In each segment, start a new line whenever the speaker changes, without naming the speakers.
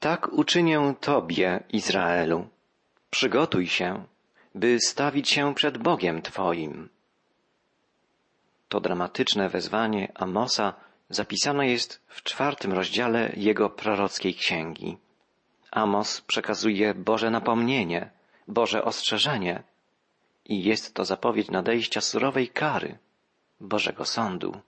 Tak uczynię Tobie, Izraelu. Przygotuj się, by stawić się przed Bogiem Twoim. To dramatyczne wezwanie Amosa zapisane jest w czwartym rozdziale jego prorockiej księgi. Amos przekazuje Boże napomnienie, Boże ostrzeżenie i jest to zapowiedź nadejścia surowej kary, Bożego Sądu.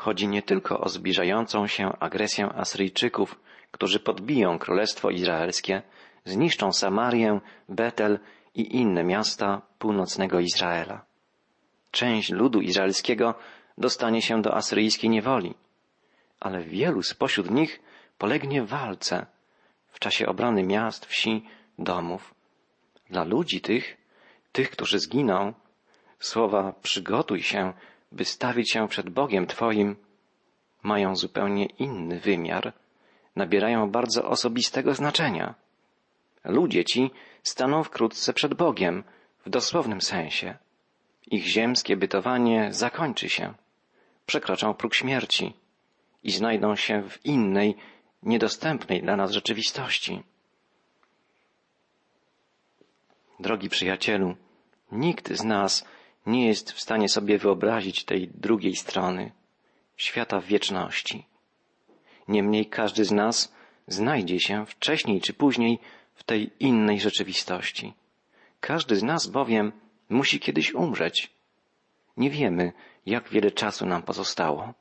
Chodzi nie tylko o zbliżającą się agresję Asyryjczyków, którzy podbiją Królestwo Izraelskie, zniszczą Samarię, Betel i inne miasta północnego Izraela. Część ludu izraelskiego dostanie się do asyryjskiej niewoli, ale wielu spośród nich polegnie w walce w czasie obrony miast, wsi, domów. Dla ludzi tych, tych, którzy zginą, słowa przygotuj się, by stawić się przed Bogiem Twoim, mają zupełnie inny wymiar, nabierają bardzo osobistego znaczenia. Ludzie ci staną wkrótce przed Bogiem, w dosłownym sensie. Ich ziemskie bytowanie zakończy się, przekroczą próg śmierci i znajdą się w innej, niedostępnej dla nas rzeczywistości. Drogi przyjacielu, nikt z nas nie jest w stanie sobie wyobrazić tej drugiej strony świata wieczności. Niemniej każdy z nas znajdzie się wcześniej czy później w tej innej rzeczywistości. Każdy z nas bowiem musi kiedyś umrzeć. Nie wiemy, jak wiele czasu nam pozostało.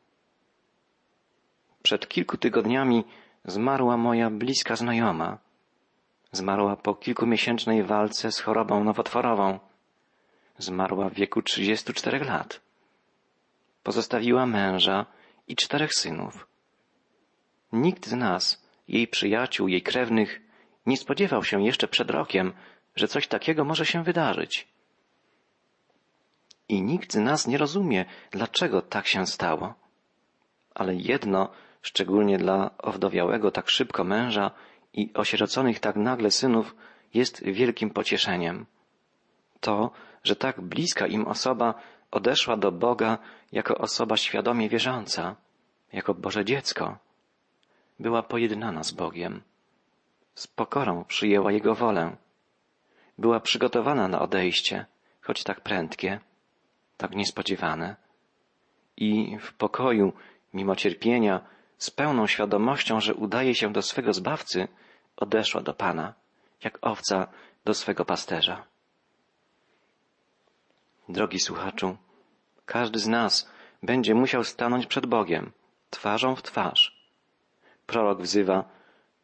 Przed kilku tygodniami zmarła moja bliska znajoma. Zmarła po kilkumiesięcznej walce z chorobą nowotworową. Zmarła w wieku 34 lat. Pozostawiła męża i czterech synów. Nikt z nas, jej przyjaciół, jej krewnych, nie spodziewał się jeszcze przed rokiem, że coś takiego może się wydarzyć. I nikt z nas nie rozumie, dlaczego tak się stało. Ale jedno, szczególnie dla owdowiałego tak szybko męża i osieroconych tak nagle synów, jest wielkim pocieszeniem. To, że tak bliska im osoba odeszła do Boga jako osoba świadomie wierząca, jako Boże dziecko. Była pojednana z Bogiem. Z pokorą przyjęła Jego wolę. Była przygotowana na odejście, choć tak prędkie, tak niespodziewane. I w pokoju, mimo cierpienia, z pełną świadomością, że udaje się do swego Zbawcy, odeszła do Pana, jak owca do swego pasterza. Drogi słuchaczu, każdy z nas będzie musiał stanąć przed Bogiem, twarzą w twarz. Prorok wzywa,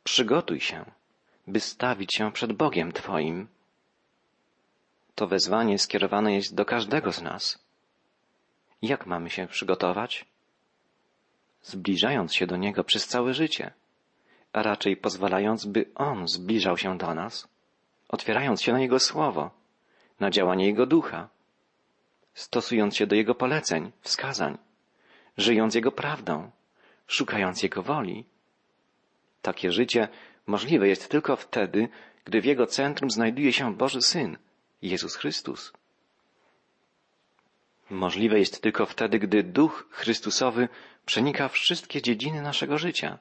przygotuj się, by stawić się przed Bogiem Twoim. To wezwanie skierowane jest do każdego z nas. Jak mamy się przygotować? Zbliżając się do Niego przez całe życie, a raczej pozwalając, by On zbliżał się do nas, otwierając się na Jego Słowo, na działanie Jego Ducha, stosując się do Jego poleceń, wskazań, żyjąc Jego prawdą, szukając Jego woli. Takie życie możliwe jest tylko wtedy, gdy w Jego centrum znajduje się Boży Syn, Jezus Chrystus. Możliwe jest tylko wtedy, gdy Duch Chrystusowy przenika wszystkie dziedziny naszego życia,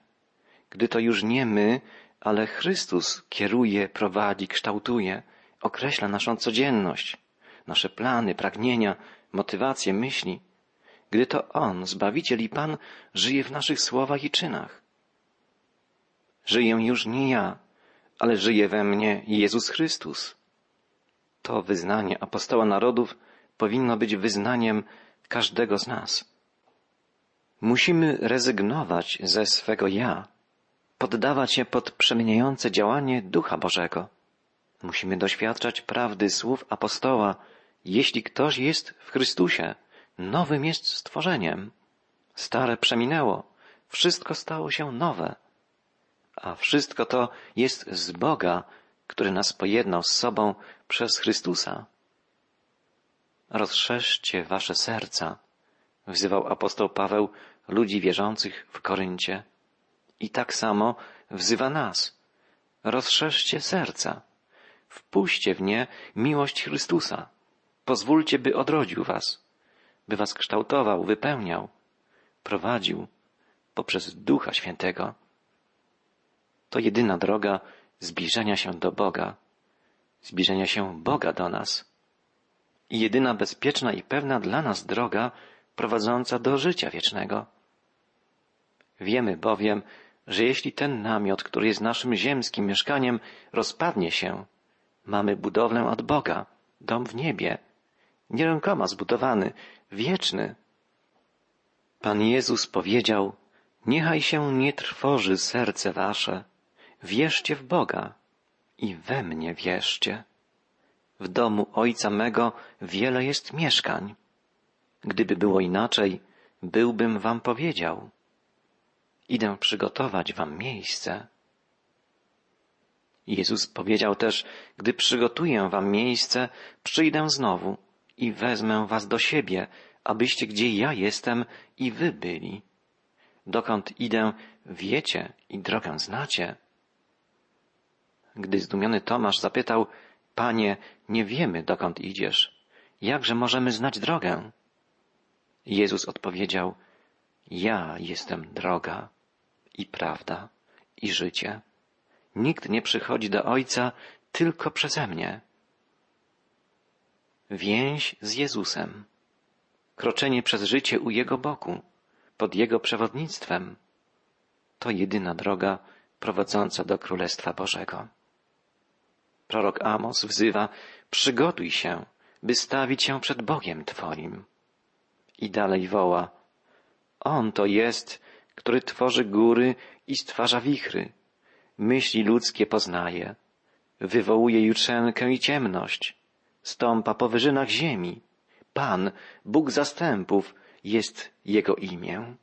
gdy to już nie my, ale Chrystus kieruje, prowadzi, kształtuje, określa naszą codzienność, nasze plany, pragnienia, motywacje, myśli, gdy to On, Zbawiciel i Pan, żyje w naszych słowach i czynach. Żyję już nie ja, ale żyje we mnie Jezus Chrystus. To wyznanie apostoła narodów powinno być wyznaniem każdego z nas. Musimy rezygnować ze swego ja, poddawać się pod przemieniające działanie Ducha Bożego. Musimy doświadczać prawdy słów apostoła, jeśli ktoś jest w Chrystusie, nowym jest stworzeniem. Stare przeminęło, wszystko stało się nowe. A wszystko to jest z Boga, który nas pojednał z sobą przez Chrystusa. Rozszerzcie wasze serca, wzywał apostoł Paweł ludzi wierzących w Koryncie. I tak samo wzywa nas. Rozszerzcie serca. Wpuśćcie w nie miłość Chrystusa. Pozwólcie, by odrodził was, by was kształtował, wypełniał, prowadził poprzez Ducha Świętego. To jedyna droga zbliżenia się do Boga, zbliżenia się Boga do nas. I jedyna bezpieczna i pewna dla nas droga prowadząca do życia wiecznego. Wiemy bowiem, że jeśli ten namiot, który jest naszym ziemskim mieszkaniem, rozpadnie się, mamy budowlę od Boga, dom w niebie, nie rękoma zbudowany, wieczny. Pan Jezus powiedział, niechaj się nie trwoży serce wasze, wierzcie w Boga i we mnie wierzcie. W domu Ojca mego wiele jest mieszkań. Gdyby było inaczej, byłbym wam powiedział. Idę przygotować wam miejsce. Jezus powiedział też, gdy przygotuję wam miejsce, przyjdę znowu i wezmę was do siebie, abyście gdzie ja jestem i wy byli. Dokąd idę, wiecie i drogę znacie. Gdy zdumiony Tomasz zapytał, Panie, nie wiemy, dokąd idziesz. Jakże możemy znać drogę? Jezus odpowiedział, Ja jestem droga i prawda i życie. Nikt nie przychodzi do Ojca tylko przeze mnie. Więź z Jezusem. Kroczenie przez życie u Jego boku, pod Jego przewodnictwem. To jedyna droga prowadząca do Królestwa Bożego. Prorok Amos wzywa, przygotuj się, by stawić się przed Bogiem Twoim. I dalej woła, On to jest, który tworzy góry i stwarza wichry, myśli ludzkie poznaje, wywołuje jutrzenkę i ciemność, stąpa po wyżynach ziemi. Pan, Bóg zastępów, jest Jego imię.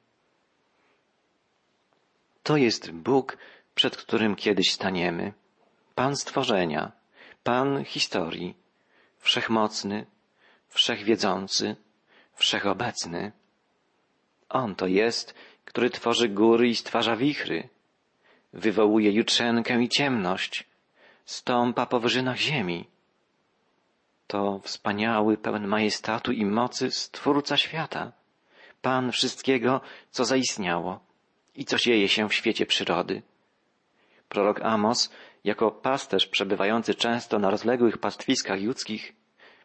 To jest Bóg, przed którym kiedyś staniemy. Pan stworzenia, Pan historii, wszechmocny, wszechwiedzący, wszechobecny. On to jest, który tworzy góry i stwarza wichry, wywołuje jutrzenkę i ciemność, stąpa po wyżynach ziemi. To wspaniały, pełen majestatu i mocy Stwórca świata, Pan wszystkiego, co zaistniało i co dzieje się w świecie przyrody. Prorok Amos, jako pasterz przebywający często na rozległych pastwiskach judzkich,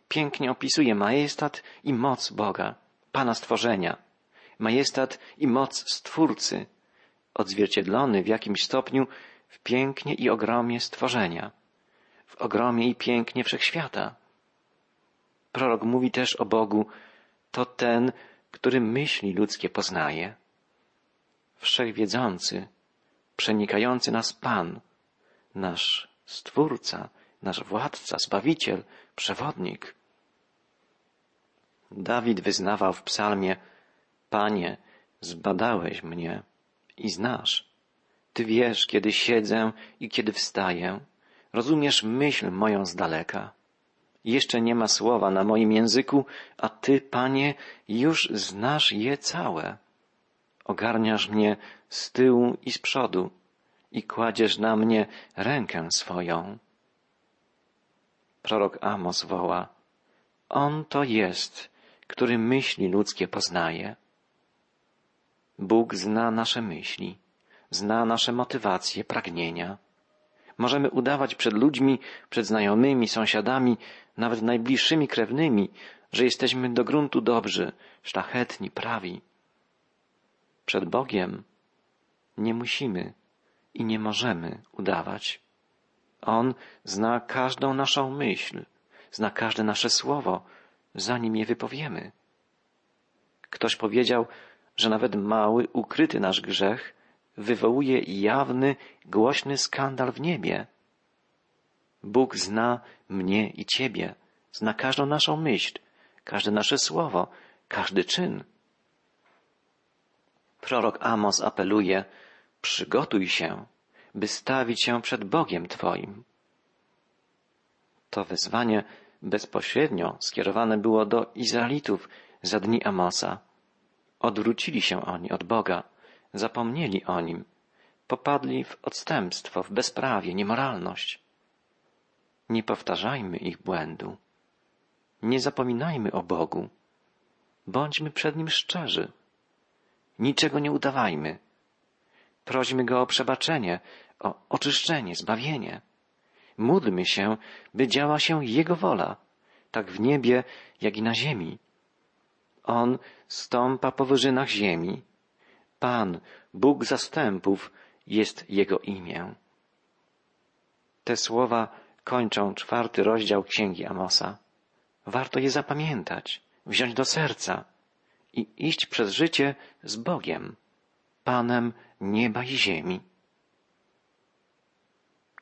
pięknie opisuje majestat i moc Boga, Pana stworzenia, majestat i moc Stwórcy, odzwierciedlony w jakimś stopniu w pięknie i ogromie stworzenia, w ogromie i pięknie wszechświata. Prorok mówi też o Bogu, to ten, który myśli ludzkie poznaje. Wszechwiedzący, przenikający nas Pan, nasz Stwórca, nasz Władca, Zbawiciel, Przewodnik. Dawid wyznawał w psalmie, Panie, zbadałeś mnie i znasz. Ty wiesz, kiedy siedzę i kiedy wstaję. Rozumiesz myśl moją z daleka. Jeszcze nie ma słowa na moim języku, a Ty, Panie, już znasz je całe. Ogarniasz mnie z tyłu i z przodu i kładziesz na mnie rękę swoją. Prorok Amos woła, On to jest, który myśli ludzkie poznaje. Bóg zna nasze myśli, zna nasze motywacje, pragnienia. Możemy udawać przed ludźmi, przed znajomymi, sąsiadami, nawet najbliższymi krewnymi, że jesteśmy do gruntu dobrzy, szlachetni, prawi. Przed Bogiem nie musimy i nie możemy udawać. On zna każdą naszą myśl, zna każde nasze słowo, zanim je wypowiemy. Ktoś powiedział, że nawet mały, ukryty nasz grzech wywołuje jawny, głośny skandal w niebie. Bóg zna mnie i Ciebie, zna każdą naszą myśl, każde nasze słowo, każdy czyn. Prorok Amos apeluje, przygotuj się, by stawić się przed Bogiem Twoim. To wezwanie bezpośrednio skierowane było do Izraelitów za dni Amosa. Odwrócili się oni od Boga, zapomnieli o Nim, popadli w odstępstwo, w bezprawie, niemoralność. Nie powtarzajmy ich błędu. Nie zapominajmy o Bogu. Bądźmy przed Nim szczerzy. Niczego nie udawajmy. Prośmy Go o przebaczenie, o oczyszczenie, zbawienie. Módlmy się, by działa się Jego wola, tak w niebie, jak i na ziemi. On stąpa po wyżynach ziemi. Pan, Bóg zastępów, jest Jego imię. Te słowa kończą czwarty rozdział Księgi Amosa. Warto je zapamiętać, wziąć do serca i iść przez życie z Bogiem, Panem nieba i ziemi.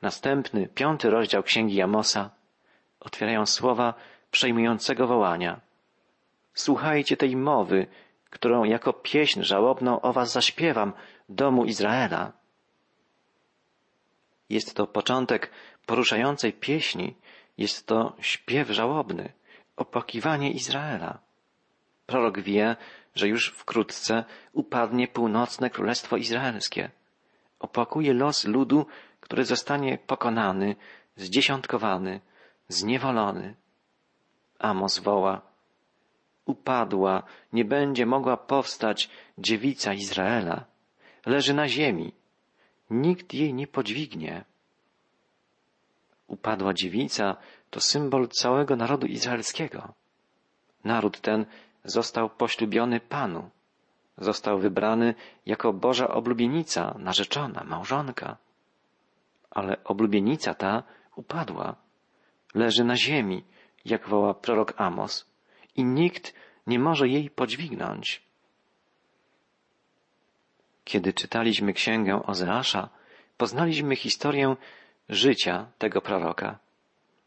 Następny, piąty rozdział Księgi Amosa otwierają słowa przejmującego wołania. Słuchajcie tej mowy, którą jako pieśń żałobną o was zaśpiewam, domu Izraela. Jest to początek poruszającej pieśni, jest to śpiew żałobny, opłakiwanie Izraela. Prorok wie, że już wkrótce upadnie północne królestwo izraelskie. Opłakuje los ludu, który zostanie pokonany, zdziesiątkowany, zniewolony. Amos woła, upadła, nie będzie mogła powstać dziewica Izraela. Leży na ziemi. Nikt jej nie podźwignie. Upadła dziewica to symbol całego narodu izraelskiego. Naród ten został poślubiony Panu. Został wybrany jako Boża oblubienica, narzeczona, małżonka. Ale oblubienica ta upadła. Leży na ziemi, jak woła prorok Amos, i nikt nie może jej podźwignąć. Kiedy czytaliśmy księgę Ozeasza, poznaliśmy historię życia tego proroka.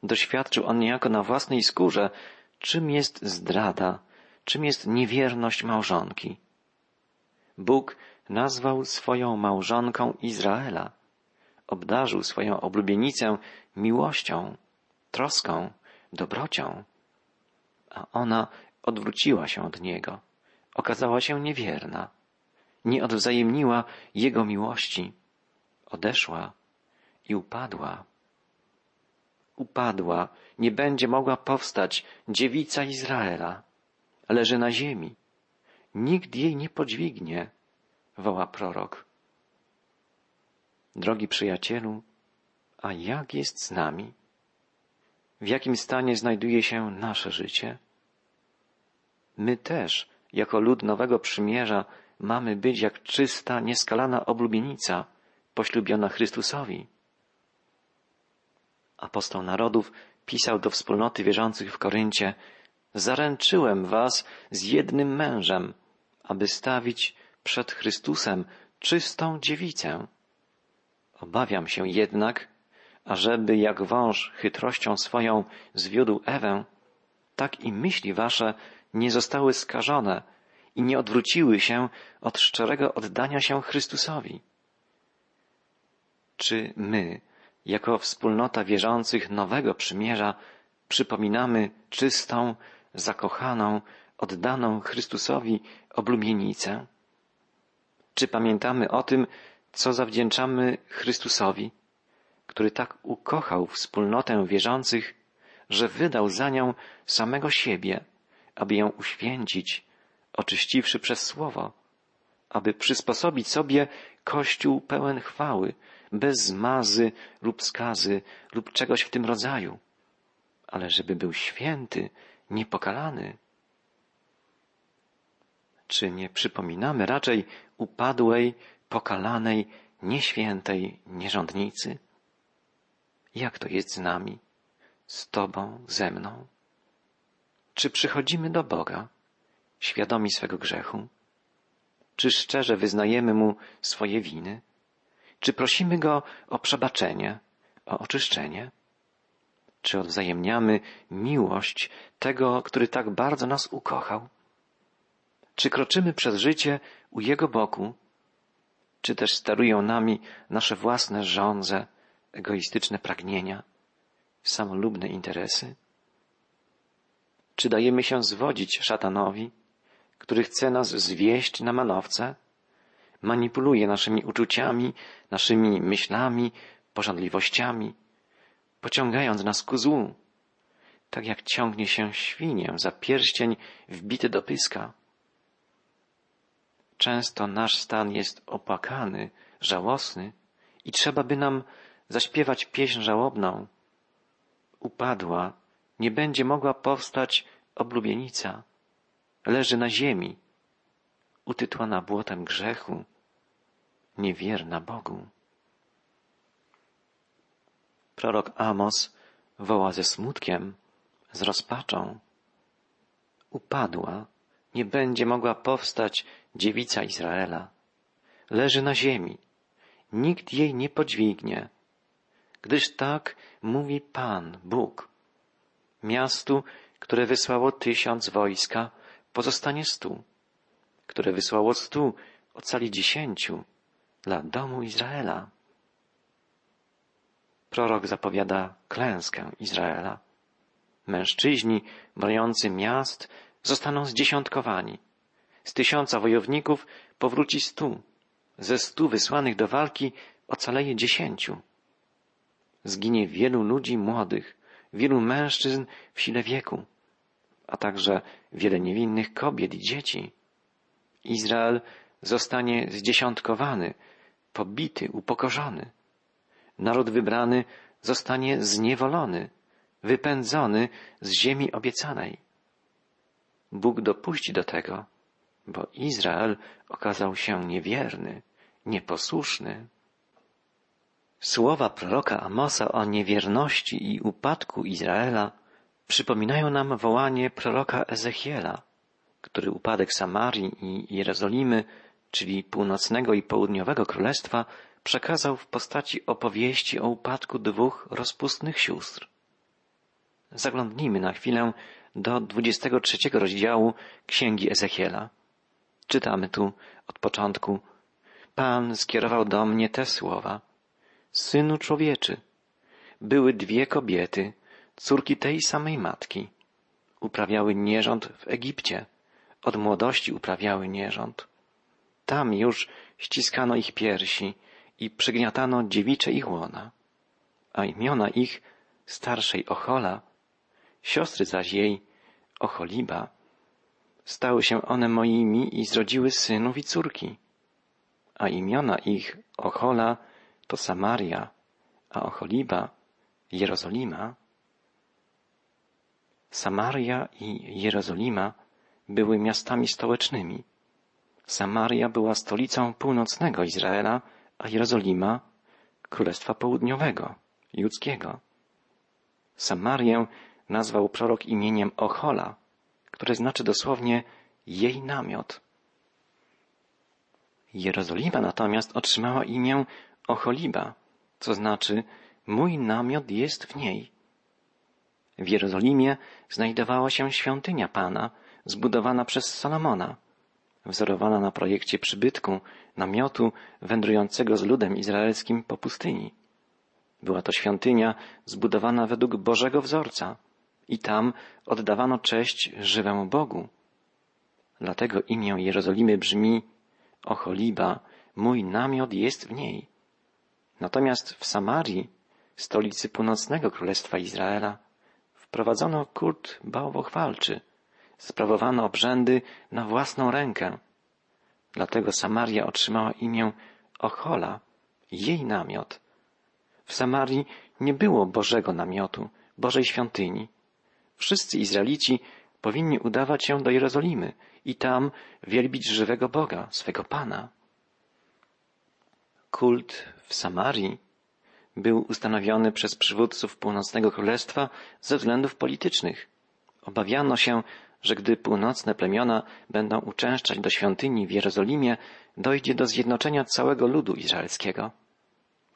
Doświadczył on niejako na własnej skórze, czym jest zdrada, czym jest niewierność małżonki. Bóg nazwał swoją małżonką Izraela, obdarzył swoją oblubienicę miłością, troską, dobrocią, a ona odwróciła się od niego, okazała się niewierna, nie odwzajemniła jego miłości, odeszła i upadła. Upadła, nie będzie mogła powstać dziewica Izraela. Leży na ziemi. Nikt jej nie podźwignie, woła prorok. Drogi przyjacielu, a jak jest z nami? W jakim stanie znajduje się nasze życie? My też, jako lud nowego przymierza, mamy być jak czysta, nieskalana oblubienica, poślubiona Chrystusowi. Apostoł narodów pisał do wspólnoty wierzących w Koryncie, zaręczyłem was z jednym mężem, aby stawić przed Chrystusem czystą dziewicę. Obawiam się jednak, ażeby jak wąż chytrością swoją zwiódł Ewę, tak i myśli wasze nie zostały skażone i nie odwróciły się od szczerego oddania się Chrystusowi. Czy my, jako wspólnota wierzących nowego przymierza, przypominamy czystą, zakochaną, oddaną Chrystusowi oblubienicę? Czy pamiętamy o tym, co zawdzięczamy Chrystusowi, który tak ukochał wspólnotę wierzących, że wydał za nią samego siebie, aby ją uświęcić, oczyściwszy przez słowo, aby przysposobić sobie Kościół pełen chwały, bez zmazy lub skazy lub czegoś w tym rodzaju, ale żeby był święty, niepokalany. Czy nie przypominamy raczej upadłej, pokalanej, nieświętej nierządnicy? Jak to jest z nami, z Tobą, ze mną? Czy przychodzimy do Boga, świadomi swego grzechu? Czy szczerze wyznajemy Mu swoje winy? Czy prosimy Go o przebaczenie, o oczyszczenie? Czy odwzajemniamy miłość tego, który tak bardzo nas ukochał? Czy kroczymy przez życie u Jego boku? Czy też sterują nami nasze własne żądze, egoistyczne pragnienia, samolubne interesy? Czy dajemy się zwodzić szatanowi, który chce nas zwieść na manowce? Manipuluje naszymi uczuciami, naszymi myślami, pożądliwościami, pociągając nas ku złu, tak jak ciągnie się świnię za pierścień wbity do pyska. Często nasz stan jest opłakany, żałosny i trzeba by nam zaśpiewać pieśń żałobną. Upadła, nie będzie mogła powstać oblubienica. Leży na ziemi, utytłana błotem grzechu, niewierna Bogu. Prorok Amos woła ze smutkiem, z rozpaczą. Upadła, nie będzie mogła powstać dziewica Izraela. Leży na ziemi, nikt jej nie podźwignie, gdyż tak mówi Pan, Bóg. Miastu, które wysłało tysiąc wojska, pozostanie stu, które wysłało stu, ocali dziesięciu dla domu Izraela. Prorok zapowiada klęskę Izraela. Mężczyźni broniący miast zostaną zdziesiątkowani. Z tysiąca wojowników powróci stu. Ze stu wysłanych do walki ocaleje dziesięciu. Zginie wielu ludzi młodych, wielu mężczyzn w sile wieku, a także wiele niewinnych kobiet i dzieci. Izrael zostanie zdziesiątkowany, pobity, upokorzony. Naród wybrany zostanie zniewolony, wypędzony z ziemi obiecanej. Bóg dopuści do tego, bo Izrael okazał się niewierny, nieposłuszny. Słowa proroka Amosa o niewierności i upadku Izraela przypominają nam wołanie proroka Ezechiela, który upadek Samarii i Jerozolimy, czyli północnego i południowego królestwa, przekazał w postaci opowieści o upadku dwóch rozpustnych sióstr. Zaglądnijmy na chwilę do 23 rozdziału Księgi Ezechiela. Czytamy tu od początku. Pan skierował do mnie te słowa. Synu człowieczy, były dwie kobiety, córki tej samej matki. Uprawiały nierząd w Egipcie. Od młodości uprawiały nierząd. Tam już ściskano ich piersi i przygniatano dziewicze ich łona. A imiona ich starszej Ochola, siostry zaś jej Ocholiba, stały się one moimi i zrodziły synów i córki. A imiona ich Ochola to Samaria, a Ocholiba Jerozolima. Samaria i Jerozolima były miastami stołecznymi. Samaria była stolicą północnego Izraela, a Jerozolima Królestwa Południowego, Judzkiego. Samarię nazwał prorok imieniem Ochola, które znaczy dosłownie jej namiot. Jerozolima natomiast otrzymała imię Ocholiba, co znaczy mój namiot jest w niej. W Jerozolimie znajdowała się świątynia Pana, zbudowana przez Salomona, wzorowana na projekcie przybytku, namiotu wędrującego z ludem izraelskim po pustyni. Była to świątynia zbudowana według Bożego wzorca i tam oddawano cześć żywemu Bogu. Dlatego imię Jerozolimy brzmi Ocholiba, mój namiot jest w niej. Natomiast w Samarii, stolicy północnego królestwa Izraela, wprowadzono kult bałwochwalczy, sprawowano obrzędy na własną rękę. Dlatego Samaria otrzymała imię Ochola, jej namiot. W Samarii nie było Bożego namiotu, Bożej świątyni. Wszyscy Izraelici powinni udawać się do Jerozolimy i tam wielbić żywego Boga, swego Pana. Kult w Samarii był ustanowiony przez przywódców północnego królestwa ze względów politycznych. Obawiano się, że gdy północne plemiona będą uczęszczać do świątyni w Jerozolimie, dojdzie do zjednoczenia całego ludu izraelskiego.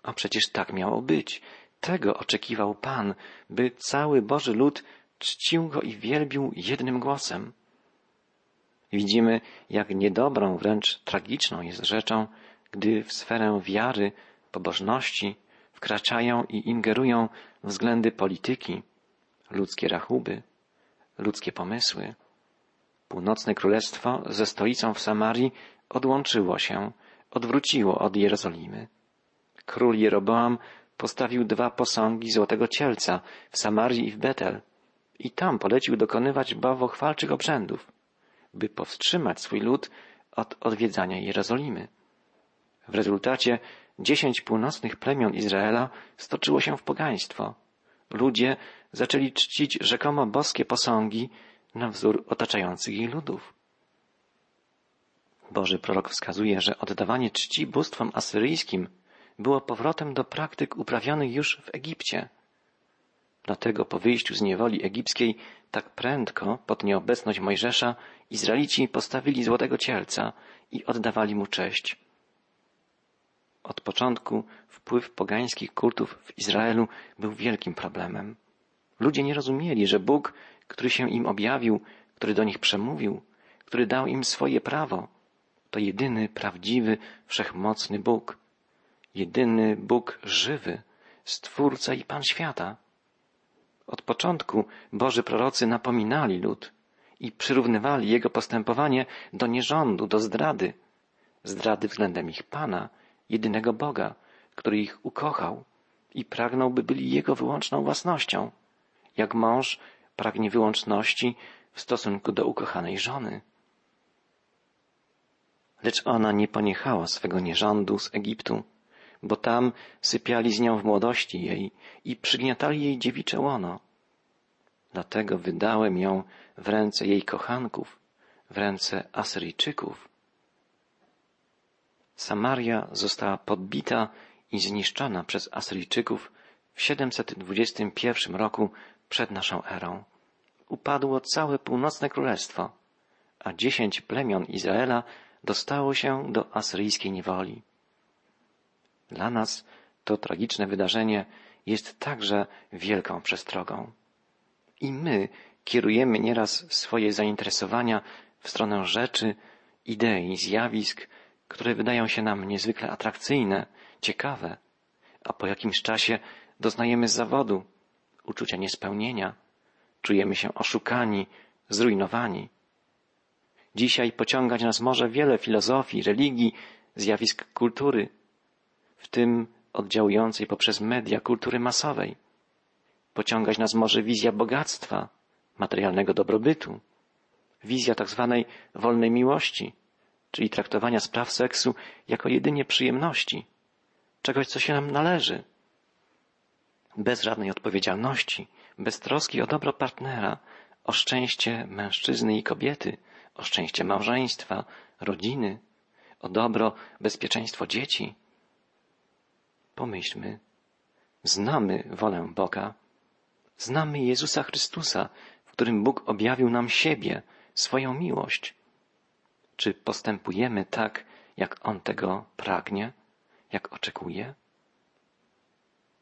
A przecież tak miało być. Tego oczekiwał Pan, by cały Boży lud czcił go i wielbił jednym głosem. Widzimy, jak niedobrą, wręcz tragiczną jest rzeczą, gdy w sferę wiary, pobożności wkraczają i ingerują względy polityki, ludzkie rachuby, ludzkie pomysły. Północne Królestwo ze stolicą w Samarii odłączyło się, odwróciło od Jerozolimy. Król Jeroboam postawił dwa posągi złotego cielca w Samarii i w Betel i tam polecił dokonywać bałwochwalczych obrzędów, by powstrzymać swój lud od odwiedzania Jerozolimy. W rezultacie dziesięć północnych plemion Izraela stoczyło się w pogaństwo. Ludzie zaczęli czcić rzekomo boskie posągi na wzór otaczających ich ludów. Boży prorok wskazuje, że oddawanie czci bóstwom asyryjskim było powrotem do praktyk uprawianych już w Egipcie. Dlatego po wyjściu z niewoli egipskiej tak prędko, pod nieobecność Mojżesza, Izraelici postawili złotego cielca i oddawali mu cześć. Od początku wpływ pogańskich kultów w Izraelu był wielkim problemem. Ludzie nie rozumieli, że Bóg, który się im objawił, który do nich przemówił, który dał im swoje prawo, to jedyny prawdziwy, wszechmocny Bóg, jedyny Bóg żywy, Stwórca i Pan świata. Od początku Boży prorocy napominali lud i przyrównywali jego postępowanie do nierządu, do zdrady, zdrady względem ich Pana, jedynego Boga, który ich ukochał i pragnął, by byli Jego wyłączną własnością, jak mąż pragnie wyłączności w stosunku do ukochanej żony. Lecz ona nie poniechała swego nierządu z Egiptu, bo tam sypiali z nią w młodości jej i przygniatali jej dziewicze łono. Dlatego wydałem ją w ręce jej kochanków, w ręce Asyryjczyków. Samaria została podbita i zniszczona przez Asyryjczyków w 721 roku przed naszą erą. Upadło całe północne królestwo, a dziesięć plemion Izraela dostało się do asyryjskiej niewoli. Dla nas to tragiczne wydarzenie jest także wielką przestrogą. I my kierujemy nieraz swoje zainteresowania w stronę rzeczy, idei, zjawisk, które wydają się nam niezwykle atrakcyjne, ciekawe, a po jakimś czasie doznajemy zawodu, uczucia niespełnienia, czujemy się oszukani, zrujnowani. Dzisiaj pociągać nas może wiele filozofii, religii, zjawisk kultury, w tym oddziałującej poprzez media kultury masowej. Pociągać nas może wizja bogactwa, materialnego dobrobytu, wizja tak zwanej wolnej miłości, czyli traktowania spraw seksu jako jedynie przyjemności, czegoś, co się nam należy. Bez żadnej odpowiedzialności, bez troski o dobro partnera, o szczęście mężczyzny i kobiety, o szczęście małżeństwa, rodziny, o dobro, bezpieczeństwo dzieci. Pomyślmy, znamy wolę Boga, znamy Jezusa Chrystusa, w którym Bóg objawił nam siebie, swoją miłość. Czy postępujemy tak, jak On tego pragnie, jak oczekuje?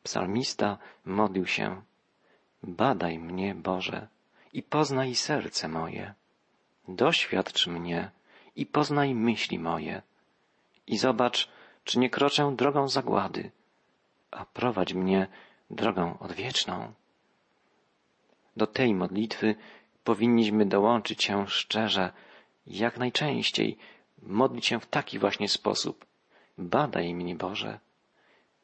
Psalmista modlił się, badaj mnie, Boże, i poznaj serce moje. Doświadcz mnie i poznaj myśli moje. I zobacz, czy nie kroczę drogą zagłady, a prowadź mnie drogą odwieczną. Do tej modlitwy powinniśmy dołączyć się szczerze, jak najczęściej, modlić się w taki właśnie sposób. Badaj mnie, Boże,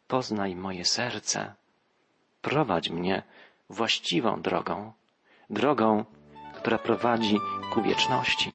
poznaj moje serce, prowadź mnie właściwą drogą, drogą, która prowadzi ku wieczności.